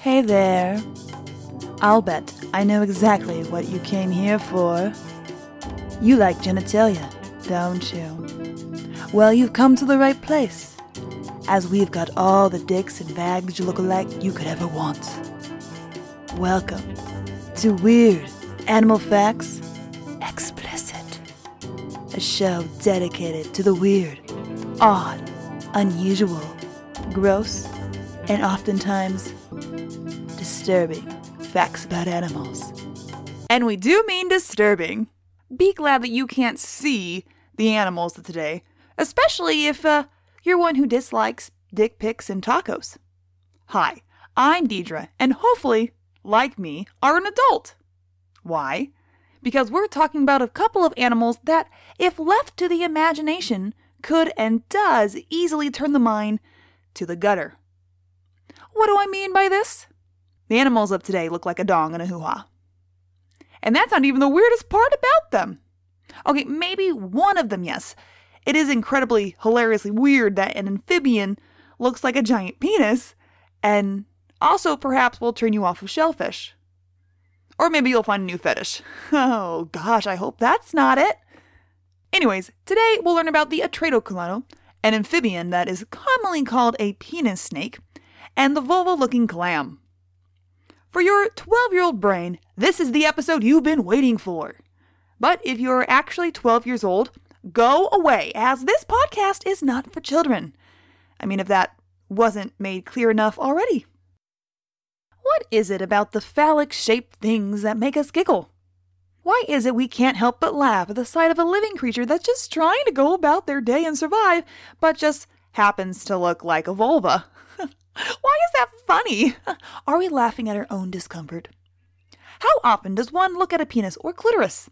Hey there. I'll bet I know exactly what you came here for. You like genitalia, don't you? Well, you've come to the right place, as we've got all the dicks and bags you look alike you could ever want. Welcome to Weird Animal Facts Explicit, a show dedicated to the weird, odd, unusual, gross, and oftentimes disturbing facts about animals. And we do mean disturbing. Be glad that you can't see the animals of today, especially if uh, you're one who dislikes dick pics and tacos. Hi, I'm Deidre, and hopefully, like me, are an adult. Why? Because we're talking about a couple of animals that, if left to the imagination, could and does easily turn the mind to the gutter. What do I mean by this? The animals of today look like a dong and a hoo ha. And that's not even the weirdest part about them. Okay, maybe one of them, yes. It is incredibly hilariously weird that an amphibian looks like a giant penis, and also perhaps will turn you off of shellfish. Or maybe you'll find a new fetish. Oh gosh, I hope that's not it. Anyways, today we'll learn about the Atretochoana, an amphibian that is commonly called a penis snake, and the vulva looking clam. For your 12 year old brain, this is the episode you've been waiting for. But if you're actually 12 years old, go away, as this podcast is not for children. I mean, if that wasn't made clear enough already. What is it about the phallic shaped things that make us giggle? Why is it we can't help but laugh at the sight of a living creature that's just trying to go about their day and survive, but just happens to look like a vulva? Why is that funny? Are we laughing at our own discomfort? How often does one look at a penis or clitoris?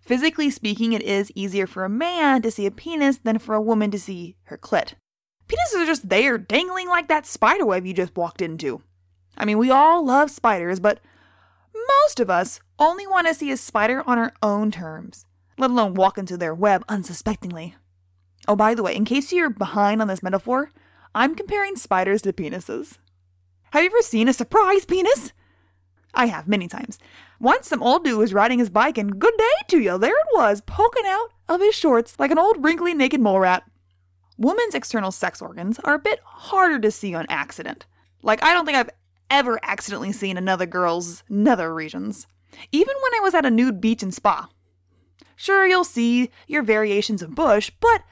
Physically speaking, it is easier for a man to see a penis than for a woman to see her clit. Penises are just there, dangling like that spider web you just walked into. I mean, we all love spiders, but most of us only want to see a spider on our own terms, let alone walk into their web unsuspectingly. Oh, by the way, in case you're behind on this metaphor, I'm comparing spiders to penises. Have you ever seen a surprise penis? I have many times. Once some old dude was riding his bike and good day to you, there it was, poking out of his shorts like an old wrinkly naked mole rat. Women's external sex organs are a bit harder to see on accident. Like, I don't think I've ever accidentally seen another girl's nether regions. Even when I was at a nude beach and spa. Sure, you'll see your variations of bush, but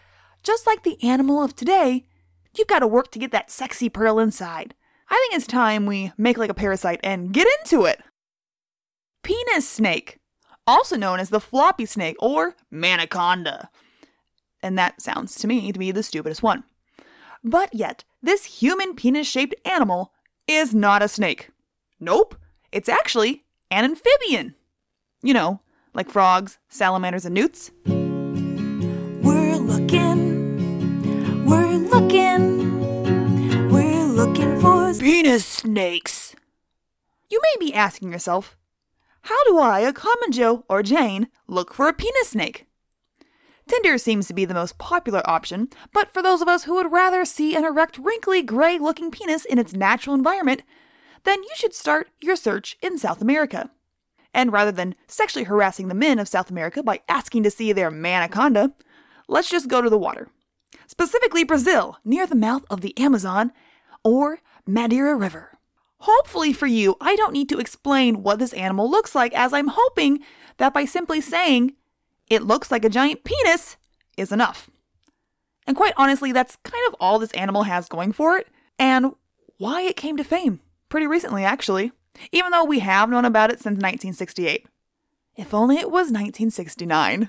just like the animal of today, You've got to work to get that sexy pearl inside. I think it's time we make like a parasite and get into it. Penis snake, also known as the floppy snake or manaconda. And that sounds to me to be the stupidest one. But yet, this human penis shaped animal is not a snake. Nope, it's actually an amphibian. You know, like frogs, salamanders, and newts. We're looking, we're looking, we're looking for Penis snakes! You may be asking yourself, how do I, a common Joe or Jane, look for a penis snake? Tinder seems to be the most popular option, but for those of us who would rather see an erect, wrinkly, gray looking penis in its natural environment, then you should start your search in South America. And rather than sexually harassing the men of South America by asking to see their manaconda, let's just go to the water. Specifically, Brazil, near the mouth of the Amazon or Madeira River. Hopefully, for you, I don't need to explain what this animal looks like, as I'm hoping that by simply saying it looks like a giant penis is enough. And quite honestly, that's kind of all this animal has going for it, and why it came to fame pretty recently, actually, even though we have known about it since 1968. If only it was 1969.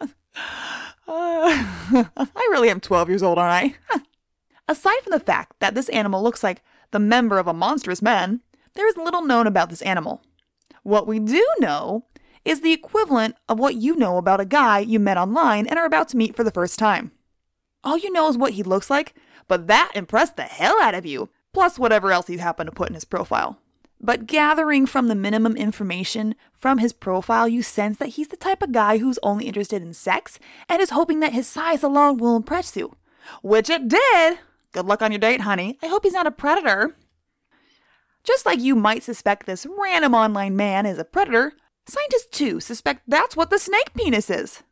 Uh, I really am 12 years old, aren't I? Aside from the fact that this animal looks like the member of a monstrous man, there is little known about this animal. What we do know is the equivalent of what you know about a guy you met online and are about to meet for the first time. All you know is what he looks like, but that impressed the hell out of you, plus whatever else you happen to put in his profile. But gathering from the minimum information from his profile, you sense that he's the type of guy who's only interested in sex and is hoping that his size alone will impress you. Which it did! Good luck on your date, honey. I hope he's not a predator. Just like you might suspect this random online man is a predator, scientists too suspect that's what the snake penis is.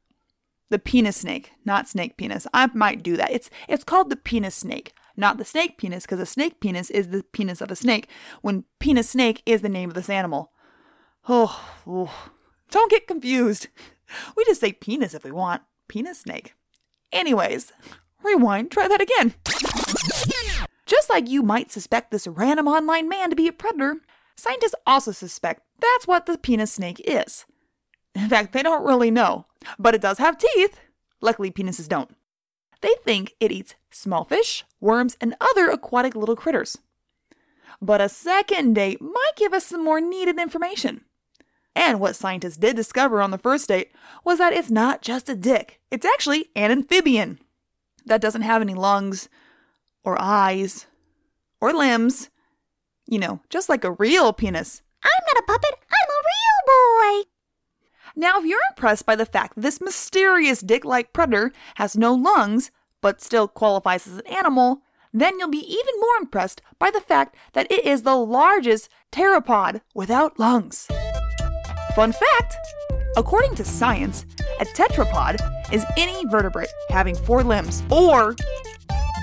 The penis snake, not snake penis. I might do that. It's it's called the penis snake, not the snake penis, because a snake penis is the penis of a snake, when penis snake is the name of this animal. Oh, oh. don't get confused. We just say penis if we want. Penis snake. Anyways, rewind, try that again. Just like you might suspect this random online man to be a predator, scientists also suspect that's what the penis snake is. In fact, they don't really know, but it does have teeth. Luckily, penises don't. They think it eats small fish, worms, and other aquatic little critters. But a second date might give us some more needed information. And what scientists did discover on the first date was that it's not just a dick, it's actually an amphibian that doesn't have any lungs, or eyes, or limbs. You know, just like a real penis. I'm not a puppet, I'm a real boy. Now, if you're impressed by the fact this mysterious dick like predator has no lungs, but still qualifies as an animal, then you'll be even more impressed by the fact that it is the largest tetrapod without lungs. Fun fact according to science, a tetrapod is any vertebrate having four limbs or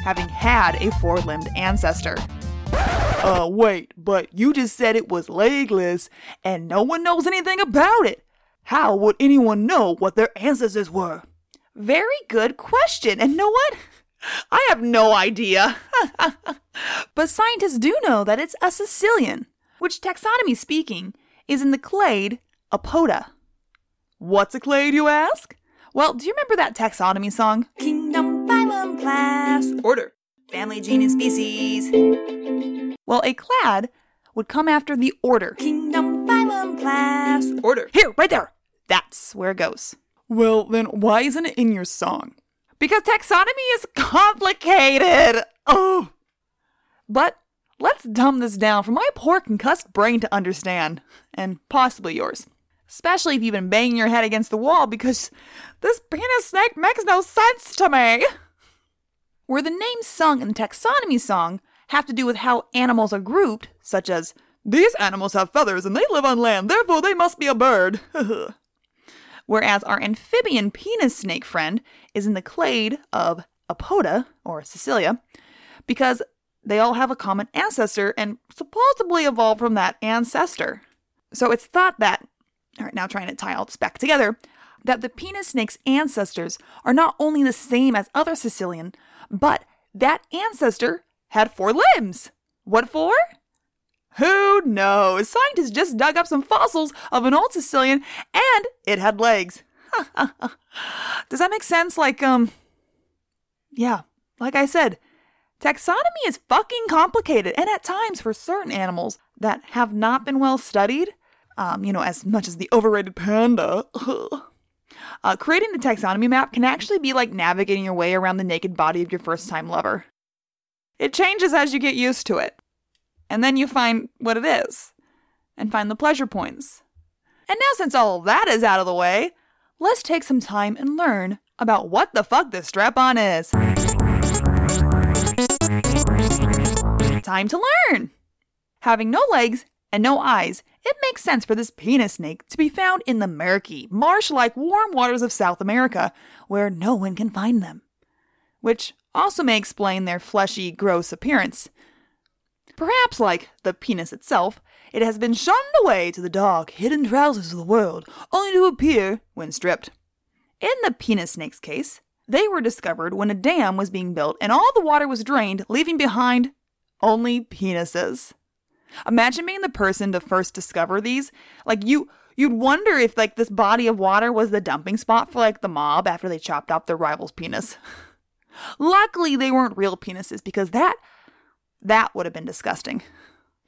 having had a four limbed ancestor. Uh, wait, but you just said it was legless and no one knows anything about it. How would anyone know what their ancestors were? Very good question. And know what? I have no idea. but scientists do know that it's a caecilian, which taxonomy speaking is in the clade Apoda. What's a clade, you ask? Well, do you remember that taxonomy song? Kingdom, phylum, class, Order. Family, genus, species. Well, a clade would come after the order. Kingdom, phylum, class. Order. Here, right there. That's where it goes. Well, then why isn't it in your song? Because taxonomy is complicated. Oh. But let's dumb this down for my poor concussed brain to understand, and possibly yours. Especially if you've been banging your head against the wall because this penis snake makes no sense to me. Where the names sung in the taxonomy song have to do with how animals are grouped, such as, these animals have feathers and they live on land, therefore they must be a bird. Whereas our amphibian penis snake friend is in the clade of Apoda, or Cecilia, because they all have a common ancestor and supposedly evolved from that ancestor. So it's thought that, all right, now trying to tie all this back together, that the penis snake's ancestors are not only the same as other caecilian, but that ancestor had four limbs. What for? Who knows? Scientists just dug up some fossils of an old caecilian and it had legs. Does that make sense? Like, um, yeah, like I said, taxonomy is fucking complicated, and at times for certain animals that have not been well studied, um, you know, as much as the overrated panda, uh, creating the taxonomy map can actually be like navigating your way around the naked body of your first time lover. It changes as you get used to it, and then you find what it is, and find the pleasure points. And now, since all that is out of the way, let's take some time and learn about what the fuck this strap on is. Time to learn! Having no legs and no eyes, it makes sense for this penis snake to be found in the murky, marsh like warm waters of South America, where no one can find them. Which also may explain their fleshy, gross appearance. Perhaps, like the penis itself, it has been shunned away to the dark, hidden trousers of the world, only to appear when stripped. In the penis snake's case, they were discovered when a dam was being built and all the water was drained, leaving behind only penises. Imagine being the person to first discover these. Like you you'd wonder if like this body of water was the dumping spot for like the mob after they chopped off their rival's penis. Luckily they weren't real penises because that that would have been disgusting.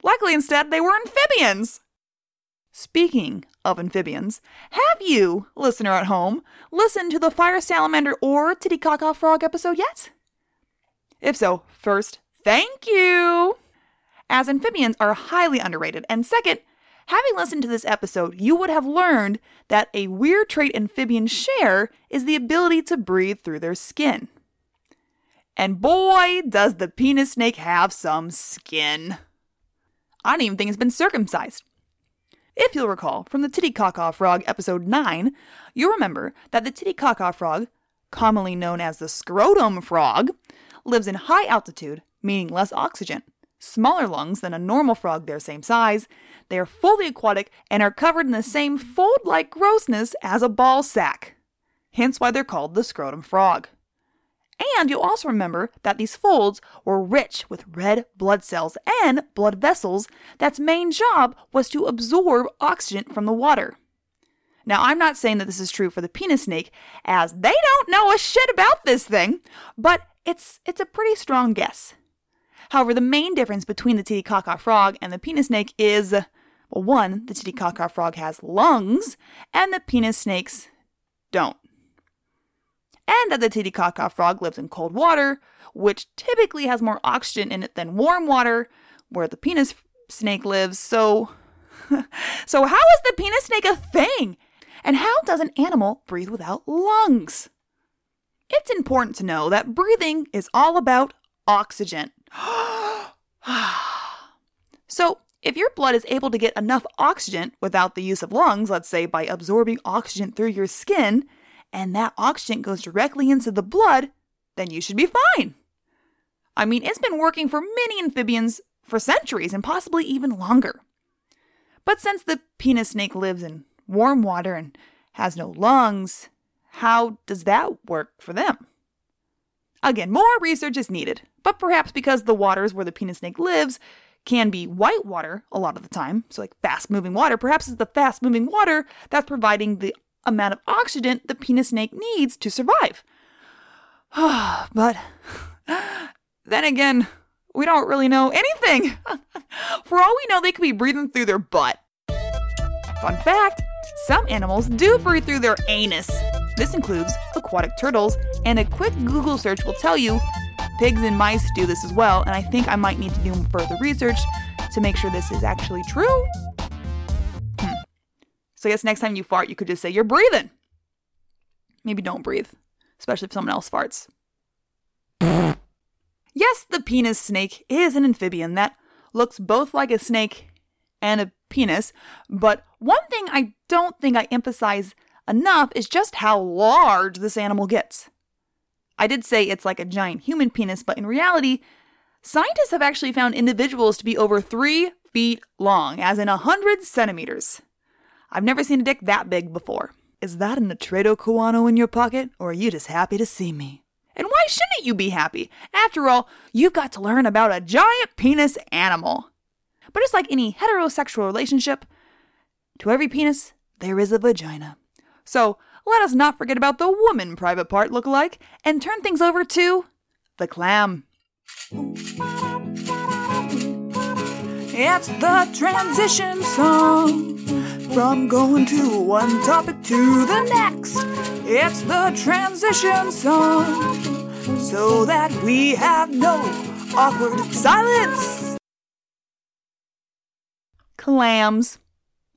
Luckily instead they were amphibians. Speaking of amphibians, have you, listener at home, listened to the fire salamander or titty titicaca frog episode yet? If so, first, thank you! As amphibians are highly underrated, and second, having listened to this episode, you would have learned that a weird trait amphibians share is the ability to breathe through their skin. And boy, does the penis snake have some skin. I don't even think it's been circumcised. If you'll recall from the Titicaca Frog episode 9, you'll remember that the Titicaca frog, commonly known as the scrotum frog, lives in high altitude, meaning less oxygen, smaller lungs than a normal frog their same size. They are fully aquatic and are covered in the same fold like grossness as a ball sack. Hence why they're called the scrotum frog. And you'll also remember that these folds were rich with red blood cells and blood vessels that's main job was to absorb oxygen from the water. Now, I'm not saying that this is true for the penis snake, as they don't know a shit about this thing, but it's it's a pretty strong guess. However, the main difference between the Titicaca frog and the penis snake is well, one, the Titicaca frog has lungs, and the penis snakes don't and that the Titicaca frog lives in cold water, which typically has more oxygen in it than warm water, where the penis snake lives. So, so how is the penis snake a thing? And how does an animal breathe without lungs? It's important to know that breathing is all about oxygen. so, if your blood is able to get enough oxygen without the use of lungs, let's say by absorbing oxygen through your skin, and that oxygen goes directly into the blood, then you should be fine. I mean, it's been working for many amphibians for centuries and possibly even longer. But since the penis snake lives in warm water and has no lungs, how does that work for them? Again, more research is needed, but perhaps because the waters where the penis snake lives can be white water a lot of the time, so like fast moving water, perhaps it's the fast moving water that's providing the amount of oxygen the penis snake needs to survive. but then again, we don't really know anything. For all we know, they could be breathing through their butt. Fun fact some animals do breathe through their anus. This includes aquatic turtles, and a quick Google search will tell you pigs and mice do this as well, and I think I might need to do further research to make sure this is actually true. Hmm. So I guess next time you fart, you could just say, You're breathing. Maybe don't breathe, especially if someone else farts. yes, the penis snake is an amphibian that looks both like a snake and a penis, but one thing I don't think I emphasize enough is just how large this animal gets. I did say it's like a giant human penis, but in reality, scientists have actually found individuals to be over three feet long, as in a 100 centimeters. I've never seen a dick that big before. Is that an Atretochoana in your pocket, or are you just happy to see me? And why shouldn't you be happy? After all, you've got to learn about a giant penis animal. But just like any heterosexual relationship, to every penis, there is a vagina. So let us not forget about the woman private part look like and turn things over to the clam. It's the transition song from going to one topic to the next. It's the transition song so that we have no awkward silence. Clams.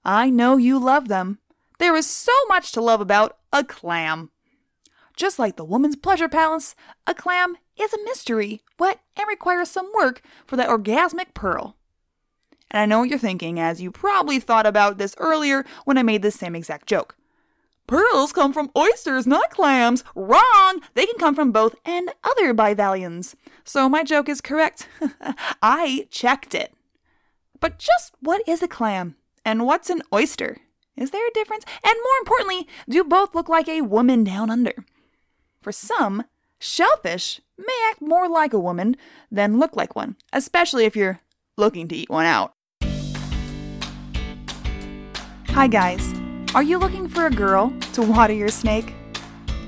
I know you love them. There is so much to love about a clam. Just like the woman's pleasure palace, a clam is a mystery, wet, and requires some work for that orgasmic pearl. And I know what you're thinking, as you probably thought about this earlier when I made this same exact joke. Pearls come from oysters, not clams. Wrong! They can come from both and other bivalves. So my joke is correct. I checked it. But just what is a clam? And what's an oyster? Is there a difference? And more importantly, do both look like a woman down under? For some, shellfish may act more like a woman than look like one, especially if you're looking to eat one out. Hi, guys. Are you looking for a girl to water your snake?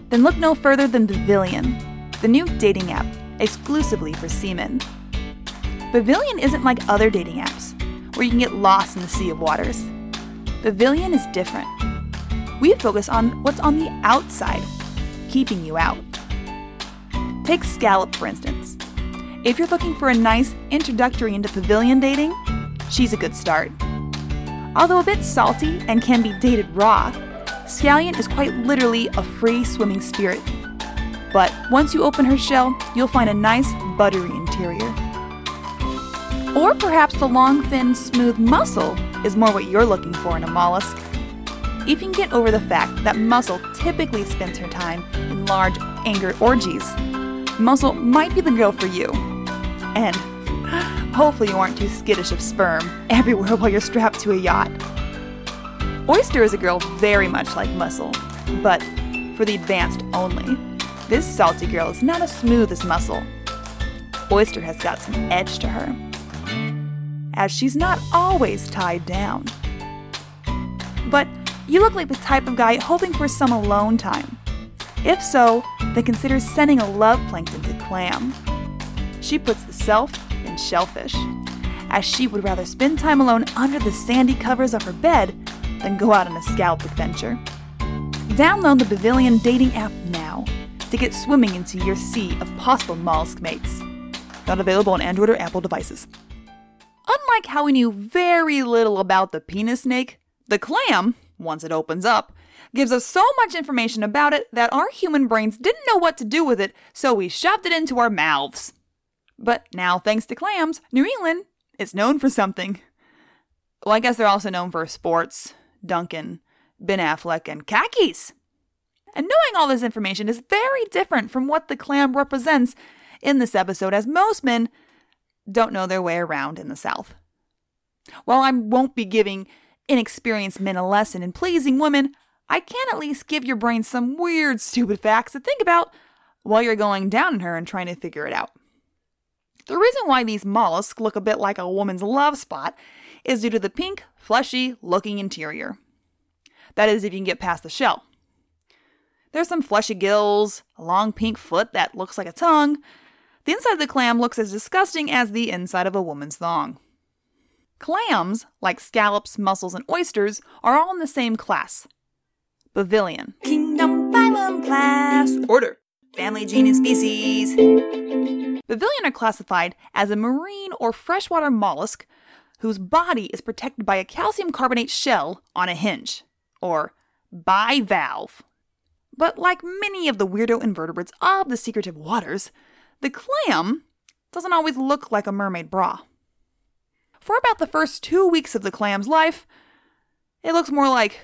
Then look no further than Pavilion, the new dating app exclusively for seamen. Pavilion isn't like other dating apps, where you can get lost in the sea of waters. Pavilion is different. We focus on what's on the outside, keeping you out. Take Scallop, for instance. If you're looking for a nice introductory into pavilion dating, she's a good start. Although a bit salty and can be dated raw, Scallion is quite literally a free swimming spirit. But once you open her shell, you'll find a nice, buttery interior. Or perhaps the long, thin, smooth muscle is more what you're looking for in a mollusk. If you can get over the fact that mussel typically spends her time in large angry orgies, mussel might be the girl for you. And hopefully you aren't too skittish of sperm everywhere while you're strapped to a yacht. Oyster is a girl very much like mussel, but for the advanced only. This salty girl is not as smooth as mussel. Oyster has got some edge to her as she's not always tied down. But you look like the type of guy hoping for some alone time. If so, then consider sending a love plankton to Clam. She puts the self in shellfish, as she would rather spend time alone under the sandy covers of her bed than go out on a scalp adventure. Download the Pavilion dating app now to get swimming into your sea of possible mollusk mates. Not available on Android or Apple devices. Unlike how we knew very little about the penis snake, the clam, once it opens up, gives us so much information about it that our human brains didn't know what to do with it, so we shoved it into our mouths. But now, thanks to clams, New England is known for something. Well, I guess they're also known for sports, Dunkin', Ben Affleck, and khakis. And knowing all this information is very different from what the clam represents in this episode, as most men don't know their way around in the South. While I won't be giving inexperienced men a lesson in pleasing women, I can at least give your brain some weird, stupid facts to think about while you're going down on her and trying to figure it out. The reason why these mollusks look a bit like a woman's love spot is due to the pink, fleshy looking interior. That is, if you can get past the shell. There's some fleshy gills, a long pink foot that looks like a tongue, the inside of the clam looks as disgusting as the inside of a woman's thong. Clams, like scallops, mussels, and oysters, are all in the same class. Bivalvia. Kingdom, phylum, class. Order. Family, genus, species. Bivalvia are classified as a marine or freshwater mollusk whose body is protected by a calcium carbonate shell on a hinge, or bivalve. But like many of the weirdo invertebrates of the secretive waters, the clam doesn't always look like a mermaid bra. For about the first two weeks of the clam's life, it looks more like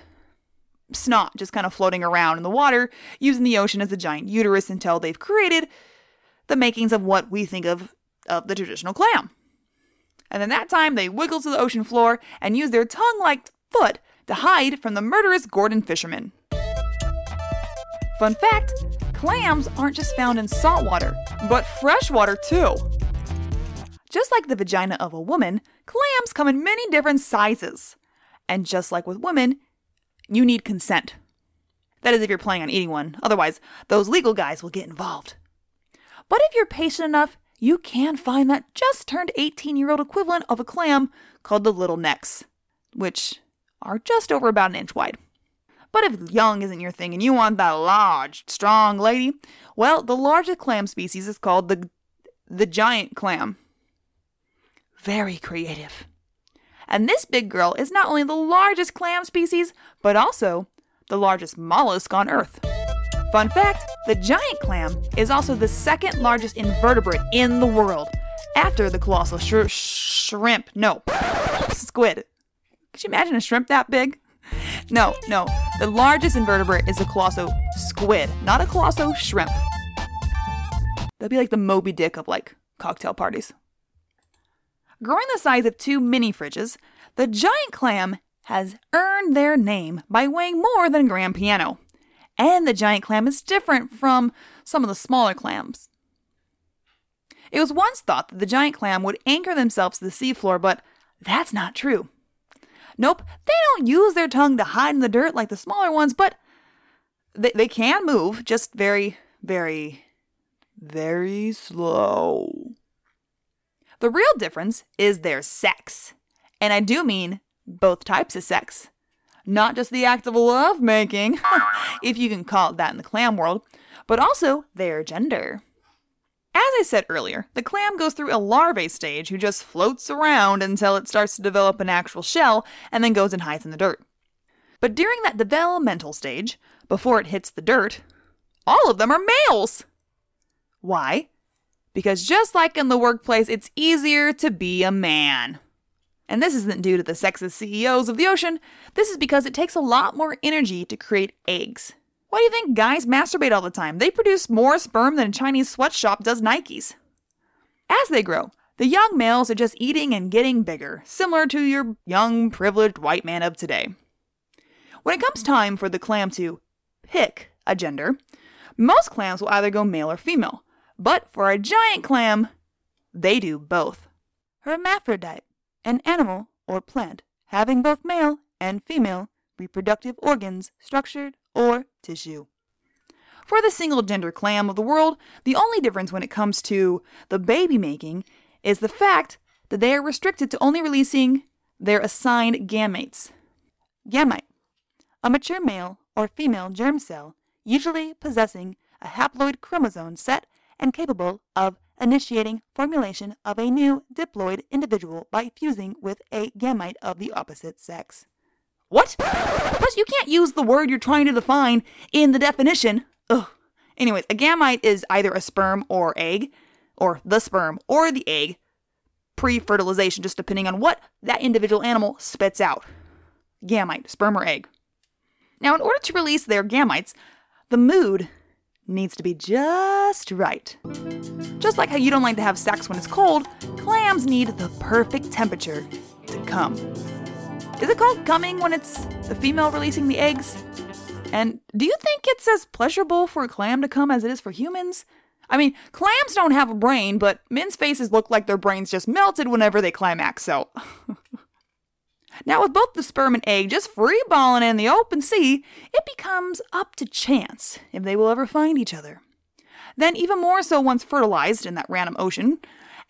snot just kind of floating around in the water, using the ocean as a giant uterus until they've created the makings of what we think of of the traditional clam. And then that time they wiggle to the ocean floor and use their tongue like foot to hide from the murderous Gordon fishermen. Fun fact clams aren't just found in saltwater, but freshwater too. Just like the vagina of a woman, clams come in many different sizes. And just like with women, you need consent. That is, if you're planning on eating one, otherwise, those legal guys will get involved. But if you're patient enough, you can find that just turned 18 year old equivalent of a clam called the little necks, which are just over about an inch wide. But if young isn't your thing and you want that large, strong lady, well, the largest clam species is called the the giant clam. Very creative. And this big girl is not only the largest clam species, but also the largest mollusk on Earth. Fun fact the giant clam is also the second largest invertebrate in the world, after the colossal sh- shrimp. No, squid. Could you imagine a shrimp that big? No, no. The largest invertebrate is a colosso squid, not a colosso shrimp. That'd be like the Moby Dick of like cocktail parties. Growing the size of two mini fridges, the giant clam has earned their name by weighing more than a grand piano. And the giant clam is different from some of the smaller clams. It was once thought that the giant clam would anchor themselves to the seafloor, but that's not true. Nope, they don't use their tongue to hide in the dirt like the smaller ones, but they, they can move, just very, very, very slow. The real difference is their sex. And I do mean both types of sex. Not just the act of love making, if you can call it that in the clam world, but also their gender. As I said earlier, the clam goes through a larvae stage who just floats around until it starts to develop an actual shell and then goes and hides in the dirt. But during that developmental stage, before it hits the dirt, all of them are males. Why? Because just like in the workplace, it's easier to be a man. And this isn't due to the sexist CEOs of the ocean. This is because it takes a lot more energy to create eggs. Why do you think guys masturbate all the time? They produce more sperm than a Chinese sweatshop does Nikes. As they grow, the young males are just eating and getting bigger, similar to your young, privileged white man of today. When it comes time for the clam to pick a gender, most clams will either go male or female. But for a giant clam, they do both. Hermaphrodite, an animal or plant having both male and female reproductive organs, structured, or tissue. For the single gender clam of the world, the only difference when it comes to the baby making is the fact that they are restricted to only releasing their assigned gametes. Gamete, a mature male or female germ cell, usually possessing a haploid chromosome set and capable of initiating formulation of a new diploid individual by fusing with a gamete of the opposite sex. What? Plus, you can't use the word you're trying to define in the definition. Ugh. Anyways, a gamete is either a sperm or egg, or the sperm or the egg, pre fertilization, just depending on what that individual animal spits out. Gamete, sperm or egg. Now, in order to release their gametes, the mood needs to be just right. Just like how you don't like to have sex when it's cold, clams need the perfect temperature to come. Is it called coming when it's the female releasing the eggs? And do you think it's as pleasurable for a clam to come as it is for humans? I mean, clams don't have a brain, but men's faces look like their brains just melted whenever they climax, so. now, with both the sperm and egg just freeballing in the open sea, it becomes up to chance if they will ever find each other. Then, even more so once fertilized in that random ocean,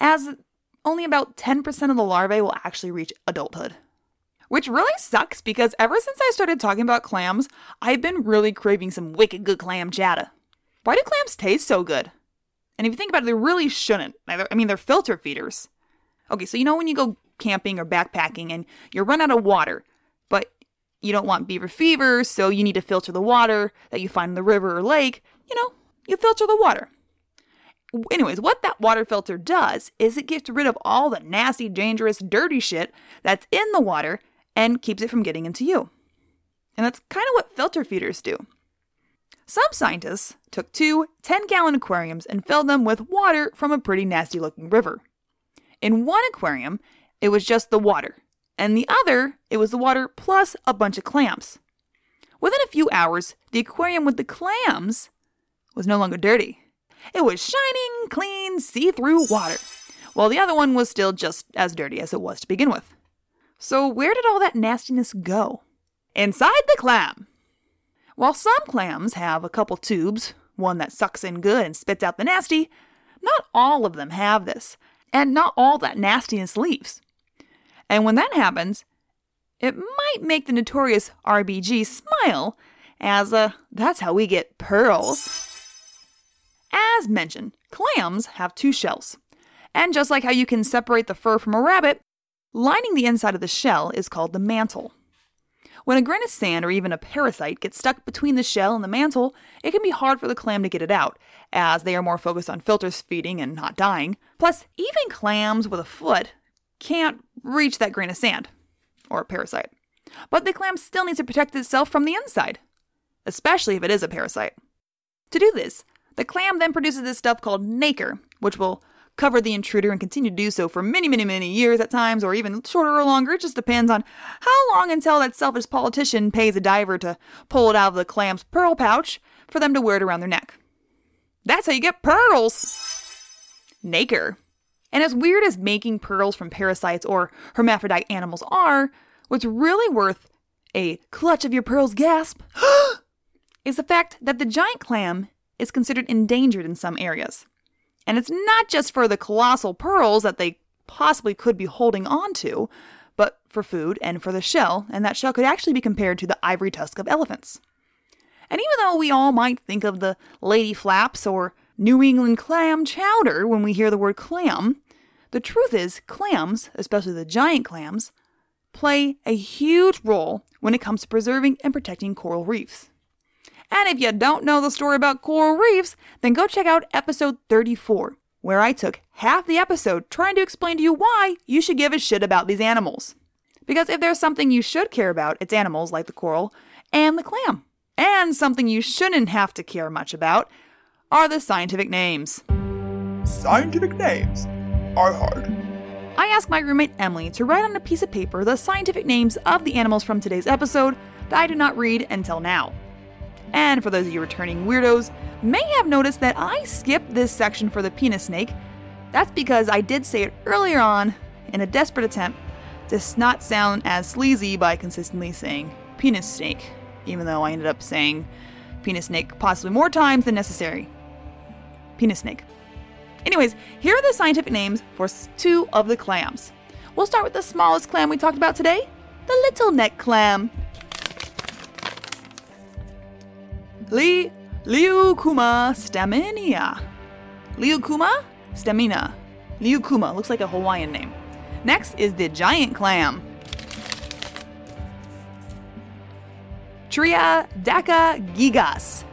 as only about 10% of the larvae will actually reach adulthood. Which really sucks because ever since I started talking about clams, I've been really craving some wicked good clam chowder. Why do clams taste so good? And if you think about it, they really shouldn't. I mean, they're filter feeders. Okay, so you know when you go camping or backpacking and you run out of water, but you don't want beaver fever, so you need to filter the water that you find in the river or lake, you know, you filter the water. Anyways, what that water filter does is it gets rid of all the nasty, dangerous, dirty shit that's in the water and keeps it from getting into you. And that's kind of what filter feeders do. Some scientists took two 10 gallon aquariums and filled them with water from a pretty nasty looking river. In one aquarium, it was just the water, and the other, it was the water plus a bunch of clams. Within a few hours, the aquarium with the clams was no longer dirty. It was shining, clean, see through water, while the other one was still just as dirty as it was to begin with. So, where did all that nastiness go? Inside the clam! While some clams have a couple tubes, one that sucks in good and spits out the nasty, not all of them have this, and not all that nastiness leaves. And when that happens, it might make the notorious RBG smile, as uh, that's how we get pearls. As mentioned, clams have two shells. And just like how you can separate the fur from a rabbit, Lining the inside of the shell is called the mantle. When a grain of sand or even a parasite gets stuck between the shell and the mantle, it can be hard for the clam to get it out, as they are more focused on filter feeding and not dying. Plus, even clams with a foot can't reach that grain of sand or parasite. But the clam still needs to protect itself from the inside, especially if it is a parasite. To do this, the clam then produces this stuff called nacre, which will cover the intruder and continue to do so for many, many, many years at times, or even shorter or longer. It just depends on how long until that selfish politician pays a diver to pull it out of the clam's pearl pouch for them to wear it around their neck. That's how you get pearls! Nacre. And as weird as making pearls from parasites or hermaphrodite animals are, what's really worth a clutch of your pearls gasp is the fact that the giant clam is considered endangered in some areas. And it's not just for the colossal pearls that they possibly could be holding on to, but for food and for the shell, and that shell could actually be compared to the ivory tusk of elephants. And even though we all might think of the lady flaps or New England clam chowder when we hear the word clam, the truth is clams, especially the giant clams, play a huge role when it comes to preserving and protecting coral reefs. And if you don't know the story about coral reefs, then go check out episode 34, where I took half the episode trying to explain to you why you should give a shit about these animals. Because if there's something you should care about, it's animals like the coral and the clam. And something you shouldn't have to care much about are the scientific names. Scientific names are hard. I asked my roommate Emily to write on a piece of paper the scientific names of the animals from today's episode that I did not read until now. And for those of you returning weirdos, may have noticed that I skipped this section for the penis snake. That's because I did say it earlier on in a desperate attempt to not sound as sleazy by consistently saying penis snake, even though I ended up saying penis snake possibly more times than necessary. Penis snake. Anyways, here are the scientific names for two of the clams. We'll start with the smallest clam we talked about today, the little neck clam. Li Leukoma staminea. Leukoma staminea. Leukoma looks like a Hawaiian name. Next is the giant clam. Tria Daka Gigas.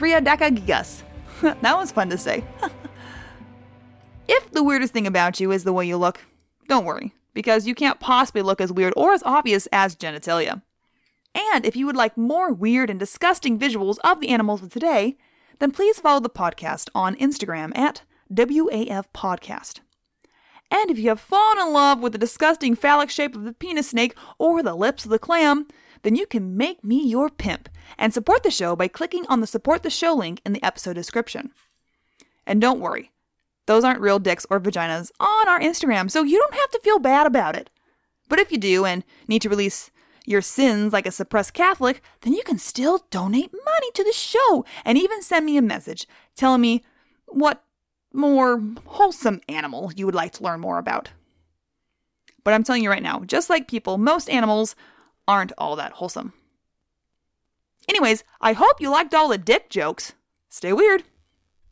Tridacna gigas. that was fun to say. if the weirdest thing about you is the way you look, don't worry, because you can't possibly look as weird or as obvious as genitalia. And if you would like more weird and disgusting visuals of the animals of today, then please follow the podcast on Instagram at WAF Podcast. And if you have fallen in love with the disgusting phallic shape of the penis snake or the lips of the clam, then you can make me your pimp and support the show by clicking on the support the show link in the episode description. And don't worry, those aren't real dicks or vaginas on our Instagram, so you don't have to feel bad about it. But if you do and need to release your sins like a suppressed Catholic, then you can still donate money to the show and even send me a message telling me what more wholesome animal you would like to learn more about. But I'm telling you right now, just like people, most animals aren't all that wholesome. Anyways, I hope you liked all the dick jokes. Stay weird.